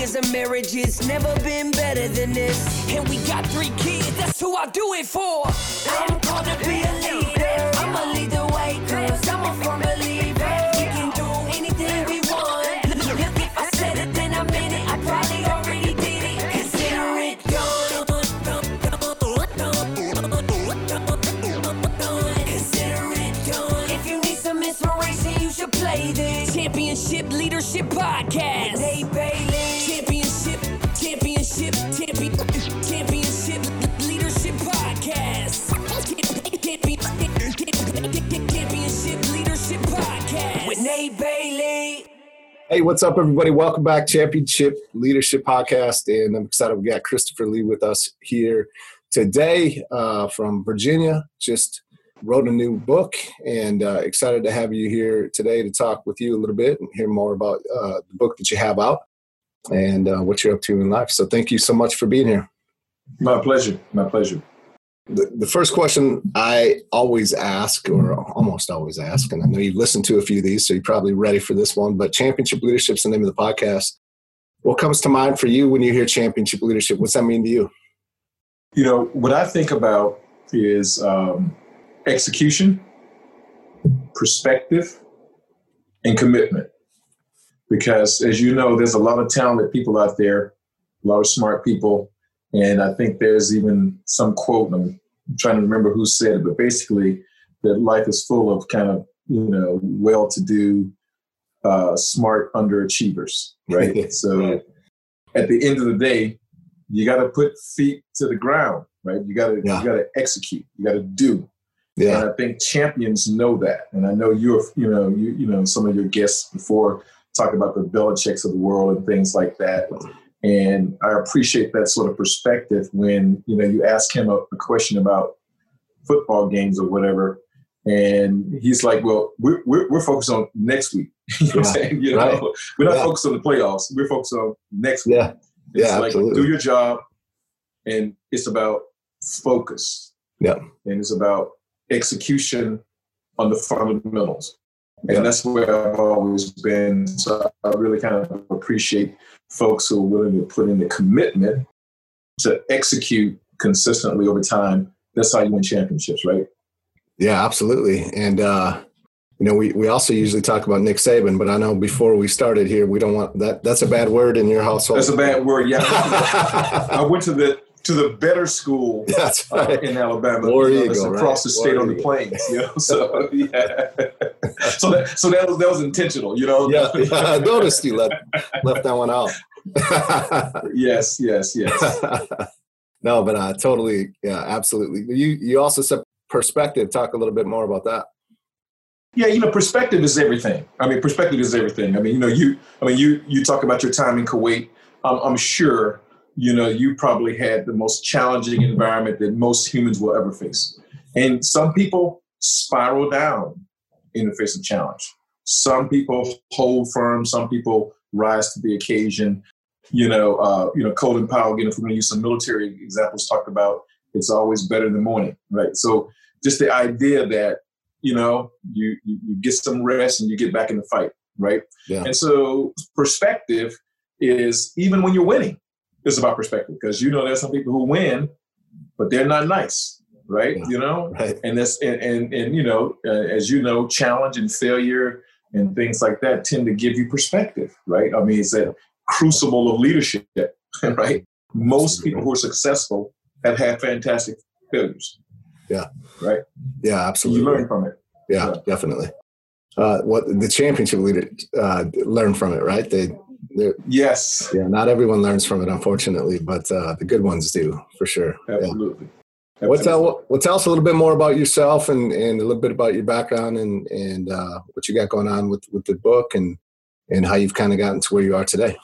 of marriage, it's never been better than this. And we got three kids, that's who I do it for. I'm called to be a leader. Hey, what's up, everybody? Welcome back, Championship Leadership Podcast, and I'm excited we got Christopher Lee with us here today uh, from Virginia. Just wrote a new book, and uh, excited to have you here today to talk with you a little bit and hear more about uh, the book that you have out and uh, what you're up to in life. So, thank you so much for being here. My pleasure. My pleasure. The, first question I always ask, or almost always ask, and I know you've listened to a few of these, so you're probably ready for this one, but Championship Leadership is the name of the podcast. What comes to mind for you when you hear championship leadership? What's that mean to you? You know, what I think about is um, execution, perspective, and commitment. Because as you know, there's a lot of talented people out there, a lot of smart people. And I think there's even some quote, I'm trying to remember who said it, but basically that life is full of kind of, you know, well to do, uh, smart underachievers, right? so at the end of the day, you got to put feet to the ground, right? You got to Yeah. you got to execute. You got to do. Yeah, And I think champions know that. And I know you're, you know, you you know, some of your guests before talk about the Belichick's of the world and things like that. And I appreciate that sort of perspective when you know you ask him a, a question about football games or whatever, and he's like, "Well, we're we're, we're focused on next week." you know what I'm Yeah, saying? You right. know, we're not Yeah. focused on the playoffs. We're focused on next week. yeah, It's Yeah, like absolutely. do your job, and it's about focus. Yeah. and it's about execution on the fundamentals. And that's where I've always been. So I really kind of appreciate folks who are willing to put in the commitment to execute consistently over time. That's how you win championships, right? yeah, absolutely. And uh, you know, we we also usually talk about Nick Saban, but I know before we started here, we don't want that. That's a bad word in your household. That's a bad word. Yeah. I went to the to the better school That's uh, in Alabama. War you know, Eagle, across right? the state War on the Eagle. plains. You know, so yeah. so that so that was that was intentional. You know. Yeah, yeah, I noticed you left left that one out. yes. Yes. Yes. no, but uh, totally, yeah, absolutely. You you also said perspective. Talk a little bit more about that. Yeah, you know, perspective is everything. I mean, perspective is everything. I mean, you know, you, I mean, you, you talk about your time in Kuwait. Um, I'm sure, you know, you probably had the most challenging environment that most humans will ever face. And some people spiral down in the face of challenge. Some people hold firm. Some people rise to the occasion. You know, uh, you know, Colin Powell, again, if we're going to use some military examples, talked about it's always better in the morning, right? So just the idea that you know you, you you get some rest and you get back in the fight right Yeah. and so perspective is even when you're winning it's about perspective because you know there's some people who win but they're not nice right Yeah. you know Right. and that's and and, and you know uh, as you know challenge and failure and things like that tend to give you perspective right i mean it's a crucible of leadership right most people who are successful have had fantastic failures Yeah, right Yeah, absolutely. you learn from it Yeah, Yeah. definitely. uh, what the championship leader uh, learn from it, right? They, yes, yeah. Not everyone learns from it, unfortunately, but uh, the good ones do for sure. Absolutely. Yeah. What tell what tell us a little bit more about yourself and, and a little bit about your background and and uh, what you got going on with with the book and and how you've kind of gotten to where you are today.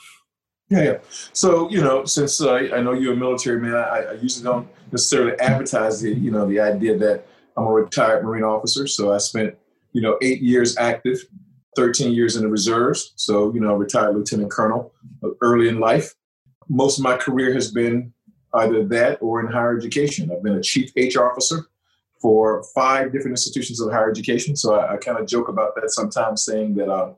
Yeah, yeah. So you know, since uh, I know you're a military man, I, I usually don't necessarily advertise the you know the idea that I'm a retired Marine officer. So I spent you know eight years active, 13 years in the reserves. So you know, retired lieutenant colonel uh, early in life. Most of my career has been either that or in higher education. I've been a chief HR officer for five different institutions of higher education. So I, I kind of joke about that sometimes, saying that uh,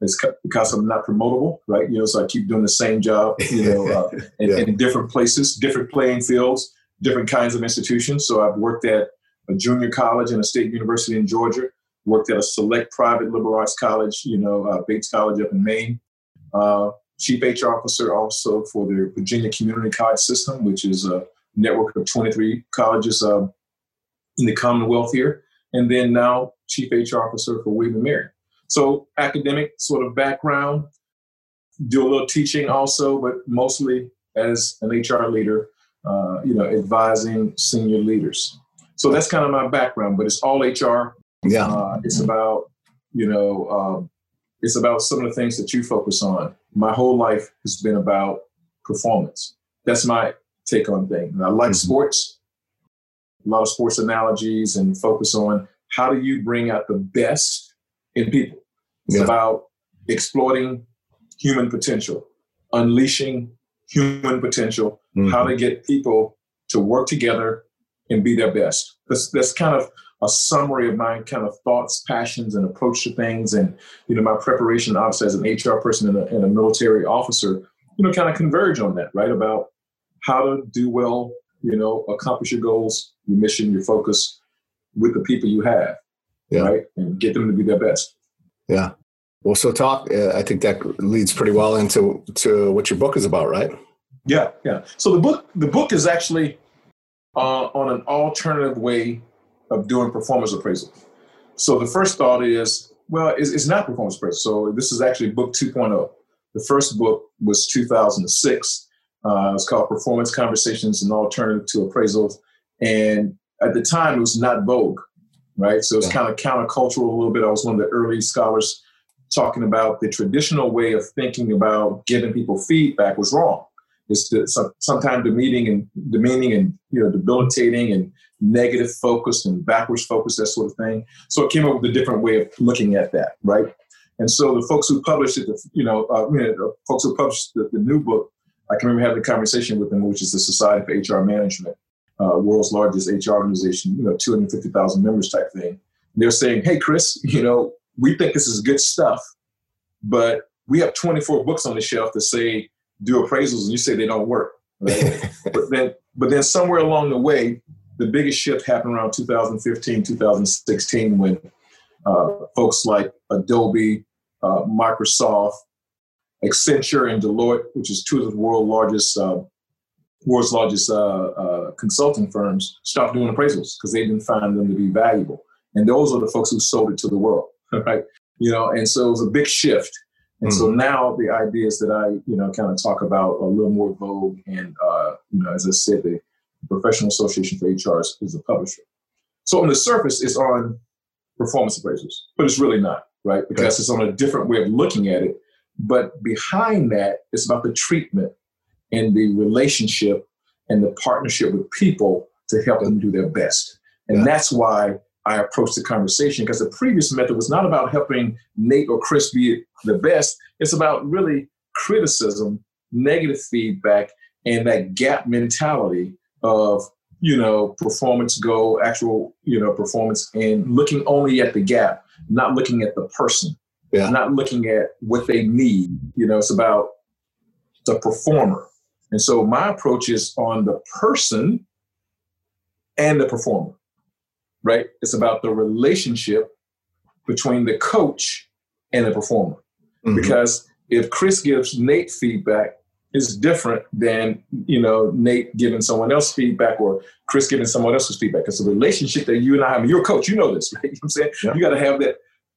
it's because I'm not promotable, right? You know, so I keep doing the same job, you know, uh, in, yeah. in, different places, different playing fields, different kinds of institutions. So I've worked at a junior college and a state university in Georgia, worked at a select private liberal arts college, you know, uh, Bates College up in Maine. Uh, chief HR officer also for the Virginia Community College System, which is a network of 23 colleges uh, in the Commonwealth here. And then now chief HR officer for William & Mary. So academic sort of background, do a little teaching also, but mostly as an HR leader, uh, you know, advising senior leaders. So that's kind of my background, but it's all HR. Yeah. Uh, it's about, you know, um, it's about some of the things that you focus on. My whole life has been about performance. That's my take on things. I like mm-hmm. sports, a lot of sports analogies, and focus on how do you bring out the best in people. It's yeah. about exploiting human potential, unleashing human potential, mm-hmm. how to get people to work together and be their best. That's, that's kind of a summary of my kind of thoughts, passions, and approach to things. And, you know, my preparation, obviously, as an HR person and a, and a military officer, you know, kind of converge on that, right? About how to do well, you know, accomplish your goals, your mission, your focus with the people you have, yeah. right? And get them to be their best. Yeah. Well, so talk. Uh, I think that leads pretty well into to what your book is about, right? Yeah, yeah. So the book the book is actually uh, on an alternative way of doing performance appraisal. So the first thought is, well, it's, it's not performance appraisal. So this is actually book 2.0. The first book was 2006. Uh, it's called Performance Conversations and Alternative to Appraisals. And at the time, it was not vogue right? So it's yeah. kind of countercultural a little bit. I was one of the early scholars talking about the traditional way of thinking about giving people feedback was wrong. It's the, some, sometimes demeaning and demeaning and you know debilitating and negative focused and backwards focused that sort of thing. So it came up with a different way of looking at that, right? And so the folks who published it, you know, uh, you know the folks who published the, the new book, I can remember having a conversation with them, which is the Society for HR Management, uh, world's largest HR organization, you know, 250,000 members type thing. They're saying, hey, Chris, you know, we think this is good stuff, but we have 24 books on the shelf that say do appraisals and you say they don't work. Right? but then but then somewhere along the way, the biggest shift happened around 2015, 2016 when uh, folks like Adobe, uh, Microsoft, Accenture, and Deloitte, which is two of the world's largest uh, world's largest uh, uh, consulting firms stopped doing appraisals because they didn't find them to be valuable. And those are the folks who sold it to the world, right? You know, and so it was a big shift. And mm-hmm. so now the ideas that I, you know, kind of talk about a little more vogue. And, uh, you know, as I said, the Professional Association for HR is, is a publisher. So on the surface, it's on performance appraisals, but it's really not, right? Because okay. it's on a different way of looking at it. But behind that, it's about the treatment and the relationship and the partnership with people to help them do their best. And yeah. that's why I approached the conversation because the previous method was not about helping Nate or Chris be the best. It's about really criticism, negative feedback, and that gap mentality of you know performance goal, actual you know performance, and looking only at the gap, not looking at the person, yeah. not looking at what they need. You know, it's about the performer and so my approach is on the person and the performer, right? It's about the relationship between the coach and the performer. Mm-hmm. Because if Chris gives Nate feedback, it's different than you know Nate giving someone else feedback or Chris giving someone else's feedback. It's a relationship that you and I have. You're a coach, you know this, right? You know I'm saying yeah. you got to have that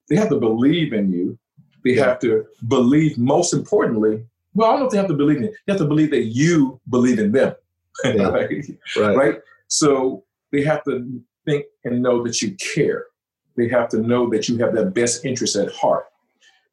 they have to believe in you. They Yeah. have to believe, most importantly, well, I don't know if they have to believe in it. They have to believe that you believe in them. Yeah. right? Right. right? So they have to think and know that you care. They have to know that you have their best interest at heart.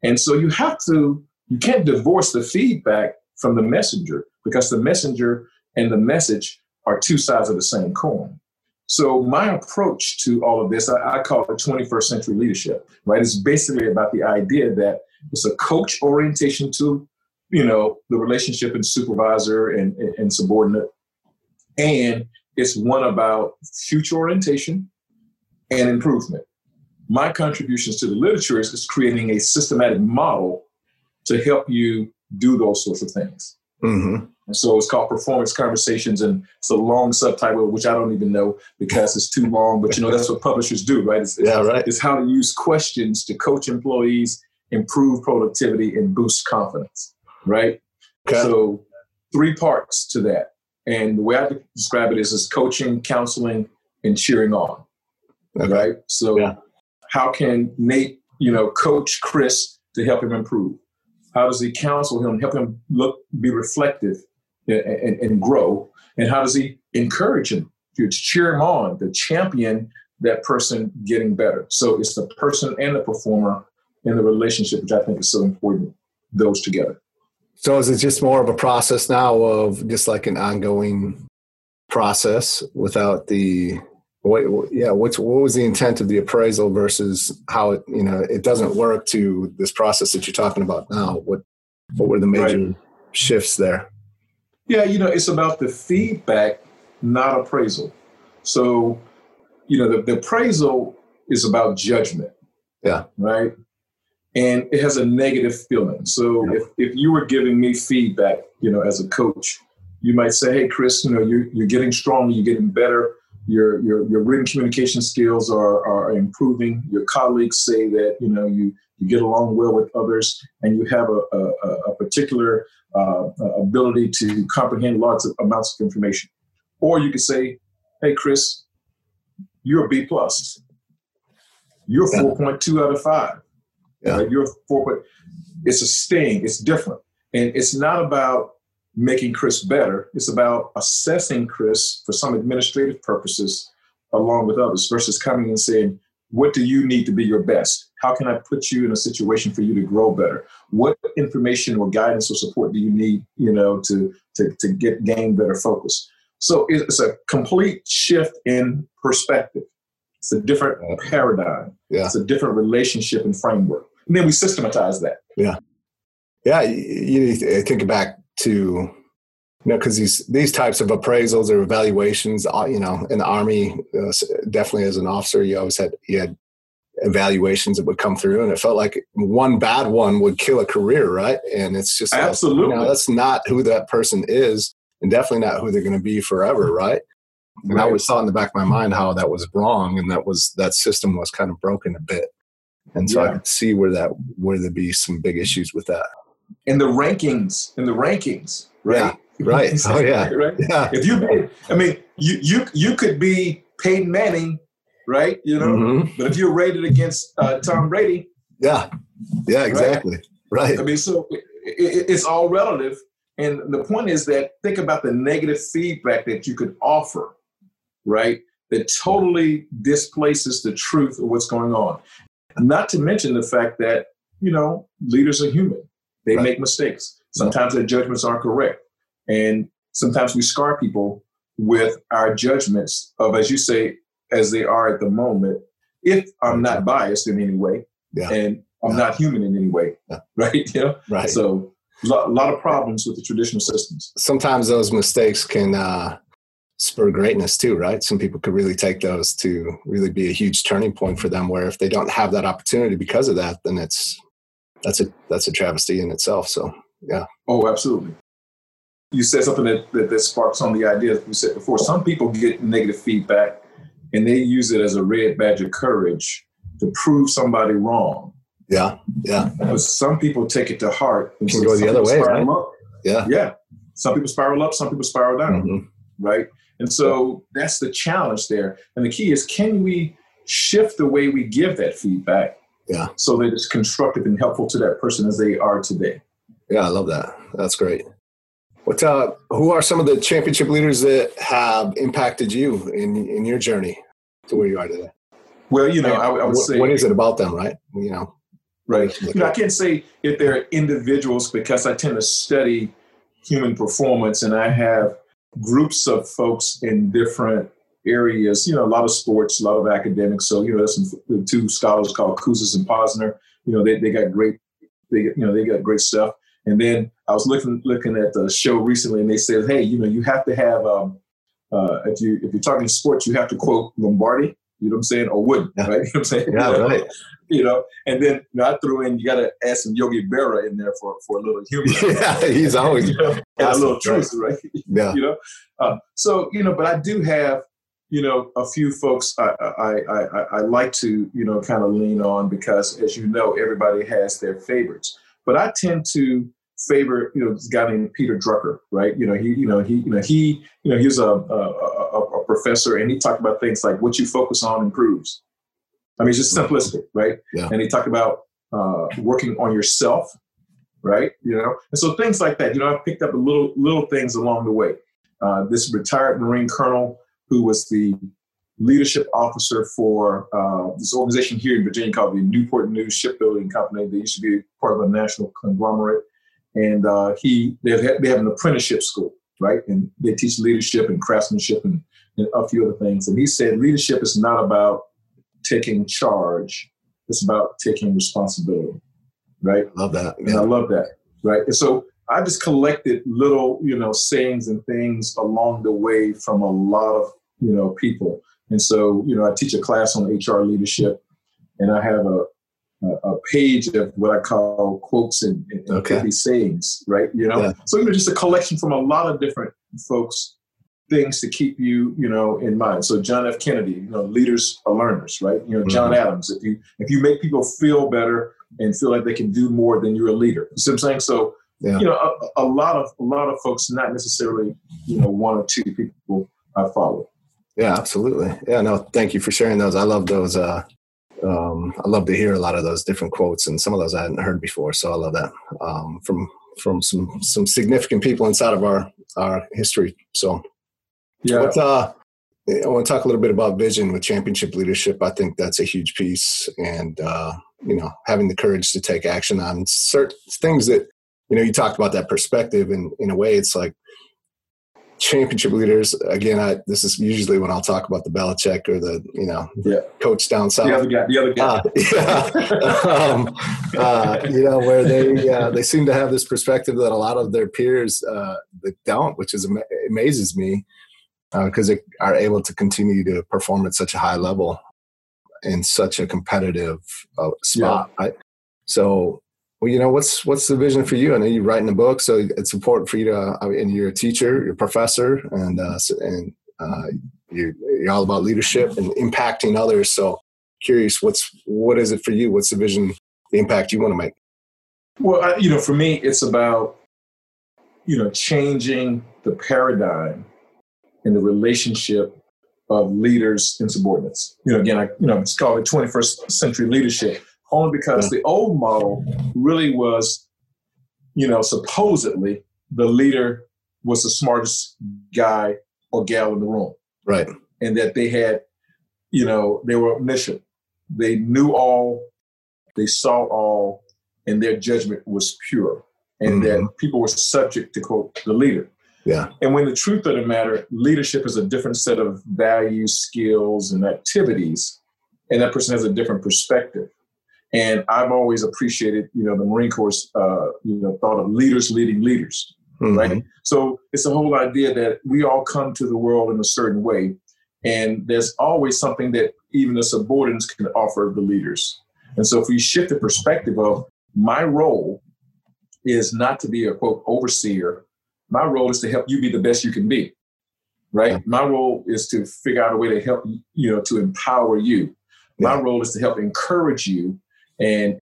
And so you have to, you can't divorce the feedback from the messenger because the messenger and the message are two sides of the same coin. So my approach to all of this, I, I call it 21st century leadership, right? It's basically about the idea that it's a coach orientation to, you know, the relationship and supervisor and, and subordinate. And it's one about future orientation and improvement. My contributions to the literature is, is creating a systematic model to help you do those sorts of things. hmm And so it's called Performance Conversations, and it's a long subtitle, which I don't even know because it's too long. But you know, that's what publishers do, right? It's, it's, Yeah, right. it's how to use questions to coach employees, improve productivity, and boost confidence, right? Okay. So, three parts to that. And the way I describe it is, is coaching, counseling, and cheering on, Okay. right? So, Yeah. how can Nate, you know, coach Chris to help him improve? How does he counsel him, help him look, be reflective, and, and, and grow? And how does he encourage him to cheer him on, to champion that person getting better? So it's the person and the performer in the relationship, which I think is so important, those together. So is it just more of a process now of just like an ongoing process without the what, yeah, what's what was the intent of the appraisal versus how it you know it doesn't work to this process that you're talking about now? What what were the major shifts there? Yeah, you know, it's about the feedback, not appraisal. So, you know, the, the appraisal is about judgment. Yeah. Right. And it has a negative feeling. So if, if you were giving me feedback, you know, as a coach, you might say, Hey, Chris, you know, you're, you're getting stronger, you're getting better. Your, your, your written communication skills are, are improving. Your colleagues say that, you know, you, you get along well with others and you have a, a, a particular uh, ability to comprehend large amounts of information. Or you could say, "Hey, Chris, you're a B plus. You're four point two out of five. Yeah. Right? You're four point. It's a sting. It's different, and it's not about making Chris better. It's about assessing Chris for some administrative purposes, along with others, versus coming and saying, "What do you need to be your best? How can I put you in a situation for you to grow better? What information or guidance or support do you need, you know, to to, to get gain better focus? So it's a complete shift in perspective. It's a different paradigm. Yeah. It's a different relationship and framework. And then we systematize that. Yeah, Yeah. you, you think back to you know because these these types of appraisals or evaluations, uh, you know, in the army, uh, definitely as an officer, you always had you had evaluations that would come through, and it felt like one bad one would kill a career, right? And it's just like, you Absolutely. know, that's not who that person is, and definitely not who they're going to be forever, right? And I Right. always thought in the back of my mind how that was wrong, and that was that system was kind of broken a bit, and so I Yeah. could see where that where there'd be some big issues with that. in the rankings, in the rankings, right? right. Oh, yeah. right. Yeah. If you, be, I mean, you you you could be Peyton Manning, right? You know, Mhm. but if you're rated against uh, Tom Brady, Yeah. Yeah. Exactly. Right. I mean, so it, it, it's all relative. And the point is that think about the negative feedback that you could offer, right? That totally displaces the truth of what's going on. Not to mention the fact that, you know, leaders are human. They Right. make mistakes. Sometimes their judgments aren't correct. And sometimes we scar people with our judgments of, as you say, as they are at the moment, if I'm not biased in any way Yeah. and I'm Yeah. not human in any way, Yeah. right? You know? Right. So a lot, lot of problems with the traditional systems. Sometimes those mistakes can uh, spur greatness too, right? Some people could really take those to really be a huge turning point for them. Where if they don't have that opportunity because of that, then it's that's a that's a travesty in itself. So yeah. Oh, absolutely. You said something that, that, that sparks on the idea we said before. Some people get negative feedback and they use it as a red badge of courage to prove somebody wrong. yeah, yeah, But some people take it to heart and Can so go the other way, up. yeah. Yeah. Some people spiral up, some people spiral down. Mhm. Right? And so that's the challenge there. And the key is can we shift the way we give that feedback Yeah. So that it's constructive and helpful to that person as they are today. Yeah, I love that. That's great. What uh, who are some of the championship leaders that have impacted you in in your journey to where you are today? Well, you know, I, I would what, say what is it about them, right? You know, right. You know, I can't say if they're individuals because I tend to study human performance, and I have groups of folks in different areas. You know, a lot of sports, a lot of academics. So you know, there's some two scholars called Kouzes and Posner. You know, they they got great, they you know they got great stuff. And then I was looking looking at the show recently, and they said, hey, you know, you have to have um, uh, if you if you're talking sports, you have to quote Lombardi. You know what I'm saying? Or Wooden, right? You know what I'm saying? Yeah, right. You know, and then you know, I threw in you got to add some Yogi Berra in there for for a little humor. yeah, he's always you know, and a little truth, right? Yeah. you know, uh, so you know, but I do have you know a few folks I I, I I like to you know kind of lean on because as you know everybody has their favorites, but I tend to favor you know this guy named Peter Drucker, right? You know he you know he you know he you know he's a, a, a, a professor and he talked about things like what you focus on improves. I mean, it's just simplistic, right? Yeah. And he talked about uh, working on yourself, right? You know, and so things like that. You know, I picked up a little little things along the way. Uh, this retired Marine colonel who was the leadership officer for uh, this organization here in Virginia called the Newport News Shipbuilding Company. They used to be part of a national conglomerate, and uh, he they have, they have an apprenticeship school, right? And they teach leadership and craftsmanship and, and a few other things. And he said leadership is not about taking charge; it's about taking responsibility, right? Love that. And I love that, right? And so I just collected little, you know, sayings and things along the way from a lot of, you know, people. And so, you know, I teach a class on HR leadership, and I have a a, page of what I call quotes and, and okay. sayings, right? You know, Yeah. so you know, just a collection from a lot of different folks, things to keep you, you know, in mind. So John F. Kennedy, you know, leaders are learners, right? You know, John Adams. If you if you make people feel better and feel like they can do more, then you're a leader. You see what I'm saying? So Yeah. you know, a, a lot of a lot of folks, not necessarily, you know, one or two people I follow. Yeah, absolutely. Yeah, no, thank you for sharing those. I love those. Uh, um, I love to hear a lot of those different quotes, and some of those I hadn't heard before. So I love that um, from from some some significant people inside of our our history. So, Yeah. but, uh, I want to talk a little bit about vision with championship leadership. I think that's a huge piece, and uh, you know, having the courage to take action on certain things that you know. You talked about that perspective, and in a way, it's like championship leaders. Again, I this is usually when I'll talk about the Belichick or the you know Yeah. coach down south. The other guy, the other guy. Uh, yeah. um, uh, you know, where they uh, they seem to have this perspective that a lot of their peers uh, that don't, which is amazes me because they are able to continue to perform at such a high level in such a competitive uh, spot. I, so, well, you know, what's what's the vision for you? I know you're writing a book, so it's important for you to. I mean, you're a teacher, you're a professor, and uh, and uh, you're, you're all about leadership and impacting others. So, curious, what's what is it for you? What's the vision, the impact you want to make? Well, I, you know, for me, it's about you know changing the paradigm in the relationship of leaders and subordinates. You know, again, I, you know, it's called the 21st century leadership, only because the old model really was, you know, supposedly the leader was the smartest guy or gal in the room Right. and that they had, you know, they were omniscient. They knew all, they saw all, and their judgment was pure, and that mm-hmm. people were subject to quote the leader. Yeah. And when the truth of the matter, leadership is a different set of values, skills, and activities, and that person has a different perspective. And I've always appreciated, you know, the Marine Corps, uh, you know, thought of leaders leading leaders Mhm. right? So it's the whole idea that we all come to the world in a certain way, and there's always something that even the subordinates can offer the leaders. And so if we shift the perspective of my role is not to be a quote overseer, my role is to help you be the best you can be, right? My role is to figure out a way to help you know to empower you. My role is to help encourage you and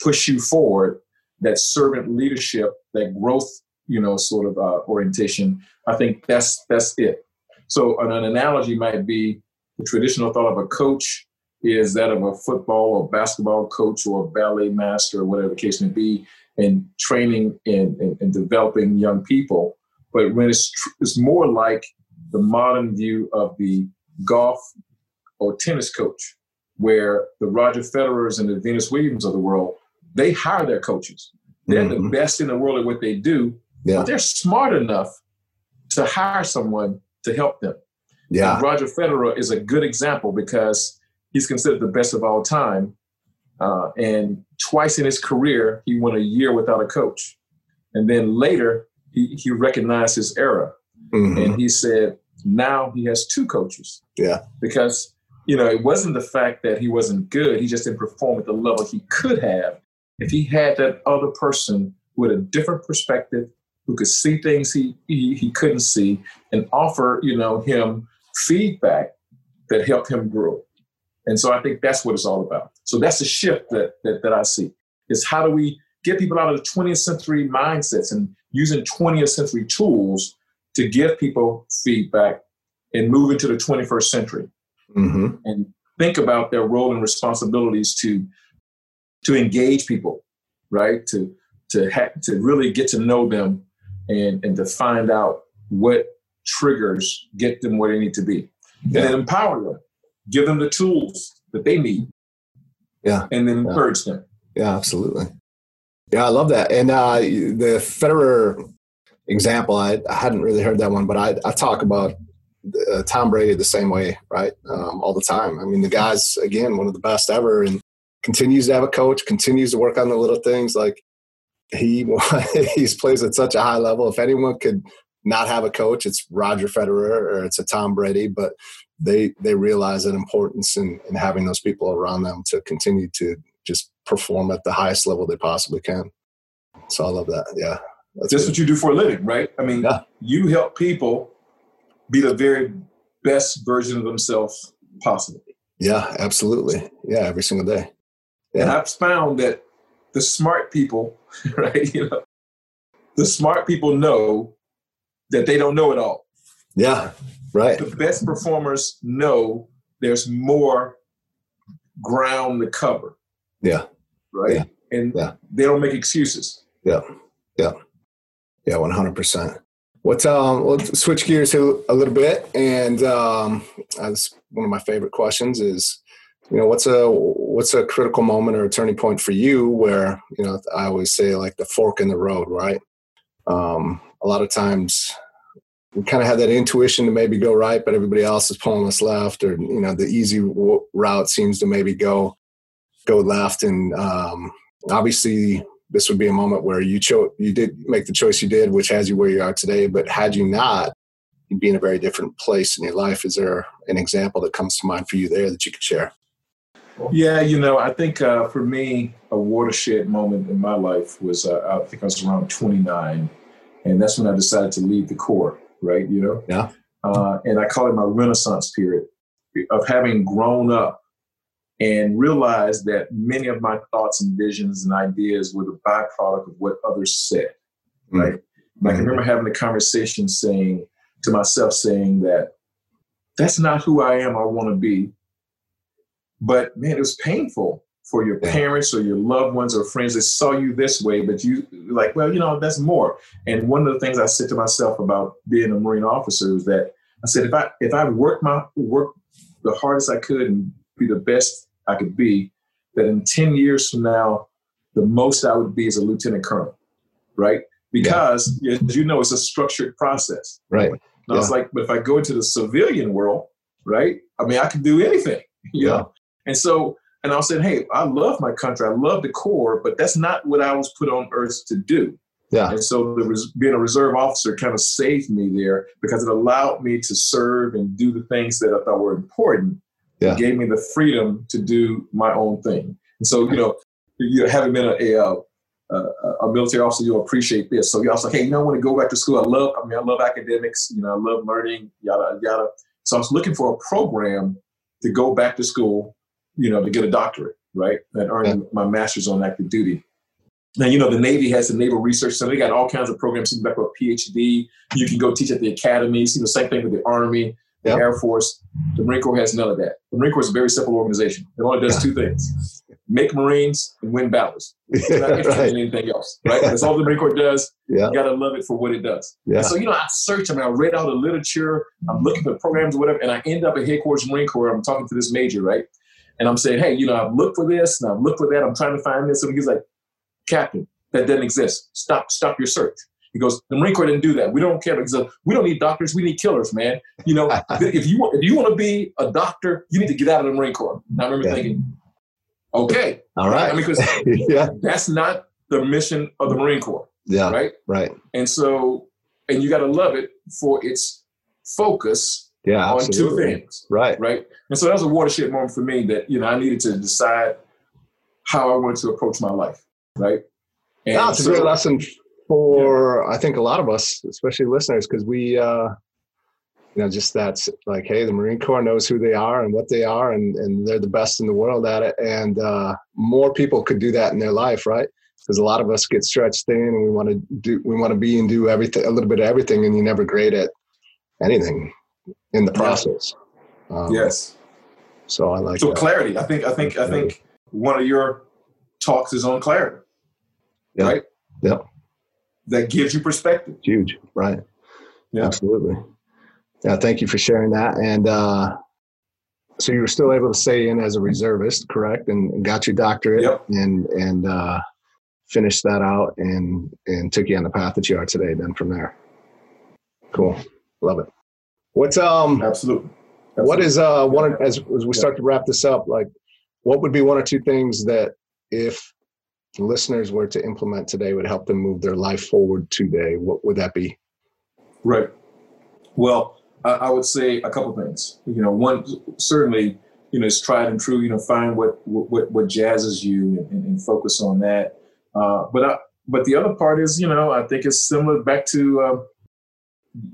push you forward. That servant leadership, that growth you know sort of uh, orientation i think that's that's it so an, an analogy might be the traditional thought of a coach is that of a football or basketball coach or a ballet master or whatever the case may be, and training and, and, and developing young people. But when it's, tr- it's more like the modern view of the golf or tennis coach, where the Roger Federers and the Venus Williams of the world, they hire their coaches. They're mm-hmm. the best in the world at what they do, yeah. but they're smart enough to hire someone to help them. Yeah. And Roger Federer is a good example because he's considered the best of all time. Uh, and twice in his career, he went a year without a coach. And then later, he, he recognized his error. Mm-hmm. And he said, now he has two coaches. Yeah. Because, you know, it wasn't the fact that he wasn't good, he just didn't perform at the level he could have if he had that other person with a different perspective who could see things he, he, he couldn't see and offer, you know, him feedback that helped him grow. And so I think that's what it's all about. So that's the shift that, that, that I see is how do we get people out of the 20th century mindsets and using 20th century tools to give people feedback and move into the 21st century mm-hmm. and think about their role and responsibilities to to engage people right to to ha- to really get to know them and and to find out what triggers get them where they need to be yeah. and then empower them give them the tools that they need yeah. And then yeah. encourage them. Yeah absolutely. Yeah i love that. And uh the federer example i, I hadn't really heard that one but i, I talk about uh, tom brady the same way right um, all the time. I mean the guy's again one of the best ever and continues to have a coach continues to work on the little things. Like he he's plays at such a high level. If anyone could not have a coach it's roger federer or it's a tom brady but they they realize that importance in, in having those people around them to continue to just perform at the highest level they possibly can. So I love that. Yeah. That's, that's what you do for a living, right? I mean, yeah. you help people be the very best version of themselves possible. Yeah, absolutely. Yeah, every single day. Yeah. And I've found that the smart people, right? You know, the smart people know that they don't know it all. Yeah, Right. The best performers know there's more ground to cover. Yeah. Right. Yeah. And yeah. they don't make excuses. Yeah. Yeah. Yeah. One hundred percent. What's um? Let's switch gears a, a little bit, and um, that's one of my favorite questions is, you know, what's a what's a critical moment or a turning point for you where you know I always say like the fork in the road, right? Um, a lot of times we kind of had that intuition to maybe go right, but everybody else is pulling us left, or you know, the easy w- route seems to maybe go go left. And um, obviously, this would be a moment where you chose, you did make the choice you did, which has you where you are today. But had you not, you'd be in a very different place in your life. Is there an example that comes to mind for you there that you could share? Yeah, you know, I think uh, for me, a watershed moment in my life was uh, I think I was around 29, and that's when I decided to leave the Corps right? You know? Yeah. Uh, and I call it my renaissance period of having grown up and realized that many of my thoughts and visions and ideas were the byproduct of what others said, mm-hmm. right? Mm-hmm. I can remember having a conversation saying to myself, saying that that's not who I am, I want to be. But man, it was painful for your parents or your loved ones or friends that saw you this way, but you like, well, you know, that's more. And one of the things I said to myself about being a Marine officer is that I said, if I if I work my work the hardest I could and be the best I could be, that in 10 years from now, the most I would be is a lieutenant colonel, right? Because yeah. as you know, it's a structured process. Right. And yeah. I was like, but if I go into the civilian world, right? I mean, I can do anything, you yeah. know? And so and I said, hey, I love my country. I love the Corps, but that's not what I was put on earth to do. Yeah. And so the res- being a reserve officer kind of saved me there because it allowed me to serve and do the things that I thought were important. Yeah. It gave me the freedom to do my own thing. And so, you know, you having been a, a, a, a military officer, you'll appreciate this. So you also, hey, you know, I want to go back to school. I love, I mean, I love academics. You know, I love learning, yada yada. So I was looking for a program to go back to school you know, to get a doctorate, right? And earn yeah. my master's on active duty. Now, you know, the Navy has the Naval Research Center. They got all kinds of programs. You can back up a PhD. You can go teach at the academies. You know, same thing with the Army. the Yep. Air Force. The Marine Corps has none of that. The Marine Corps is a very simple organization. It only does two things: make Marines and win battles. It's not interested right. in anything else, right? That's all the Marine Corps does. Yeah. You gotta love it for what it does. Yeah. So, you know, I search, I mean, I read all the literature, I'm looking for programs or whatever, and I end up at headquarters Marine Corps. I'm talking to this major, right? And I'm saying, hey, you know, I've looked for this and I've looked for that. I'm trying to find this. And he's like, Captain, that doesn't exist. Stop, stop your search. He goes, the Marine Corps didn't do that. We don't care because we don't need doctors. We need killers, man. You know, if you want, if you want to be a doctor, you need to get out of the Marine Corps. And I remember Yeah. thinking, okay, all right. I mean, because yeah. that's not the mission of the Marine Corps, Yeah. right? Right. And so, and you got to love it for its focus Yeah. on two things, Right. right? And so that was a watershed moment for me that, you know, I needed to decide how I wanted to approach my life, right? And No, it's a great lesson for I think a lot of us, especially listeners, because we, uh, you know, just that's like, hey, the Marine Corps knows who they are and what they are, and and they're the best in the world at it. And uh, more people could do that in their life, right? Because a lot of us get stretched thin, and we want to do, we want to be and do everything, a little bit of everything, and you're never great at anything in the Yeah. process. Um, yes. So I like So that. clarity. I think, I think, I think one of your talks is on clarity, Yeah. right? Yep. That gives you perspective. Huge, right? Yeah. Absolutely. Yeah, thank you for sharing that. And uh, so you were still able to stay in as a reservist, correct? And, and got your doctorate Yep. and and uh, finished that out and and took you on the path that you are today. Then from there, cool, love it. What's um Absolutely. what is uh one of- as as we start to wrap this up, like what would be one or two things that if listeners were to implement today would help them move their life forward today? What would that be? Right. Well, I, I would say a couple things. You know, one certainly, you know, it's tried and true. You know, find what what what jazzes you and, and focus on that. Uh, but I, but the other part is, you know, I think it's similar back to uh,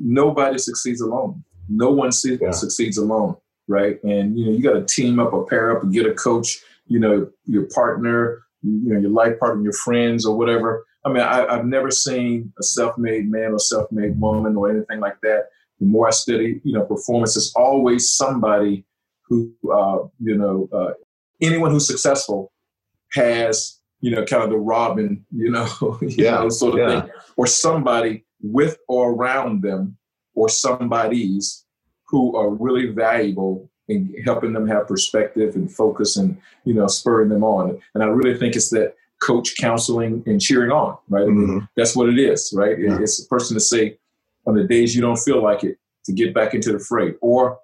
nobody succeeds alone. No one Yeah. succeeds alone, right? And you know, you got to team up or pair up and get a coach. You know, your partner, you, you know, your life partner, your friends, or whatever. I mean, I, I've never seen a self-made man or self-made woman or anything like that. The more I study, you know, performance is always somebody who, uh, you know, uh, anyone who's successful has, you know, kind of the Robin, you know, you Yeah, know, sort of yeah. thing, or somebody with or around them, or somebody's who are really valuable in helping them have perspective and focus and you know spurring them on. And I really think it's that coach counseling and cheering on, right? I mean, Mhm. that's what it is, right? Yeah. It's a person to say on the days you don't feel like it to get back into the fray or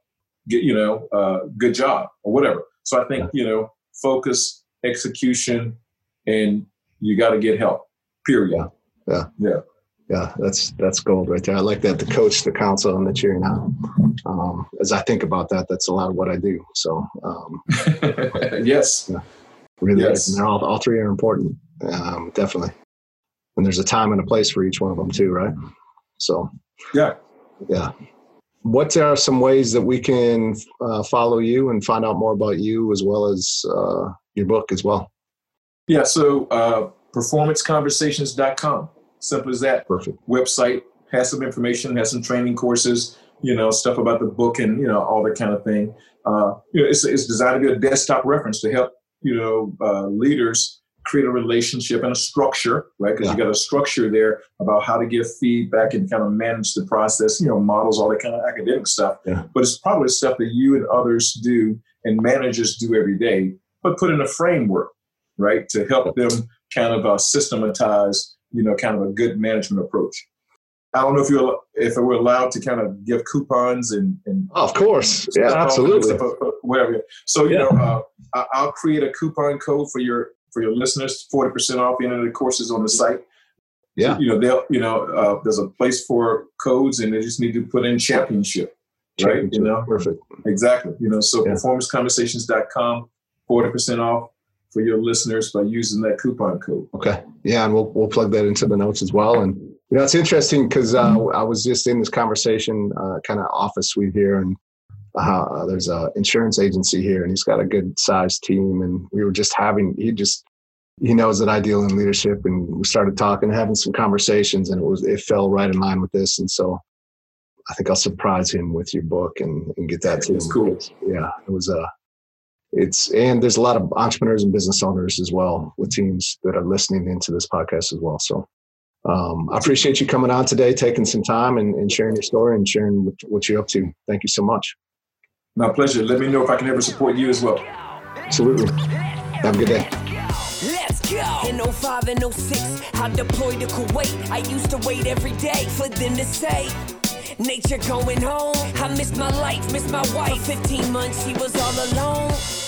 get, you know, uh, good job or whatever. So I think, you know, focus, execution, and you got to get help, period. Yeah. Yeah, that's that's gold right there. I like that the coach, the counsel, and the cheering on. Um, as I think about that, that's a lot of what I do. So um, yes. really, Yes. and all all three are important, um, definitely. And there's a time and a place for each one of them too, right? So Yeah. yeah. What are some ways that we can uh, follow you and find out more about you as well as uh, your book as well? Yeah. So uh, performanceconversations.com. Simple as that. Perfect. website has some information, has some training courses, you know, stuff about the book and you know all that kind of thing. Uh, you know, it's, it's designed to be a desktop reference to help you know uh, leaders create a relationship and a structure, right? Because Yeah. you got a structure there about how to give feedback and kind of manage the process, you know, models, all that kind of academic stuff. Yeah. But it's probably stuff that you and others do and managers do every day, but put in a framework, right, to help them kind of uh, systematize, you know, kind of a good management approach. I don't know if you're if we're allowed to kind of give coupons and, and Oh, of course. Yeah, absolutely. whatever. So you Yeah. know, uh, I'll create a coupon code for your for your listeners, forty percent off any of the courses on the site. Yeah. you know they'll you know uh, there's a place for codes, and they just need to put in championship, right? You know, Perfect. exactly. You know, so Yeah. performanceconversations.com, forty percent off for your listeners by using that coupon code. Okay. Yeah, and we'll we'll plug that into the notes as well. And you know, it's interesting because uh, I was just in this conversation, uh, kind of office suite here, and uh, there's a insurance agency here, and he's got a good sized team, and we were just having he just he knows that I deal in leadership, and we started talking, having some conversations, and it was it fell right in line with this, and so I think I'll surprise him with your book and, and get that to him. cool. Yeah, it was a. It's and there's a lot of entrepreneurs and business owners as well with teams that are listening into this podcast as well. So um, I appreciate you coming on today, taking some time and, and sharing your story and sharing what, what, you're up to. Thank you so much. My pleasure. Let me know if I can ever support you as well. Absolutely. Have a good day. Let's go. In 05 and 06, I deployed to Kuwait. I used to wait every day for them to say, Nature going home. I missed my life, missed my wife. 15 months, she was all alone.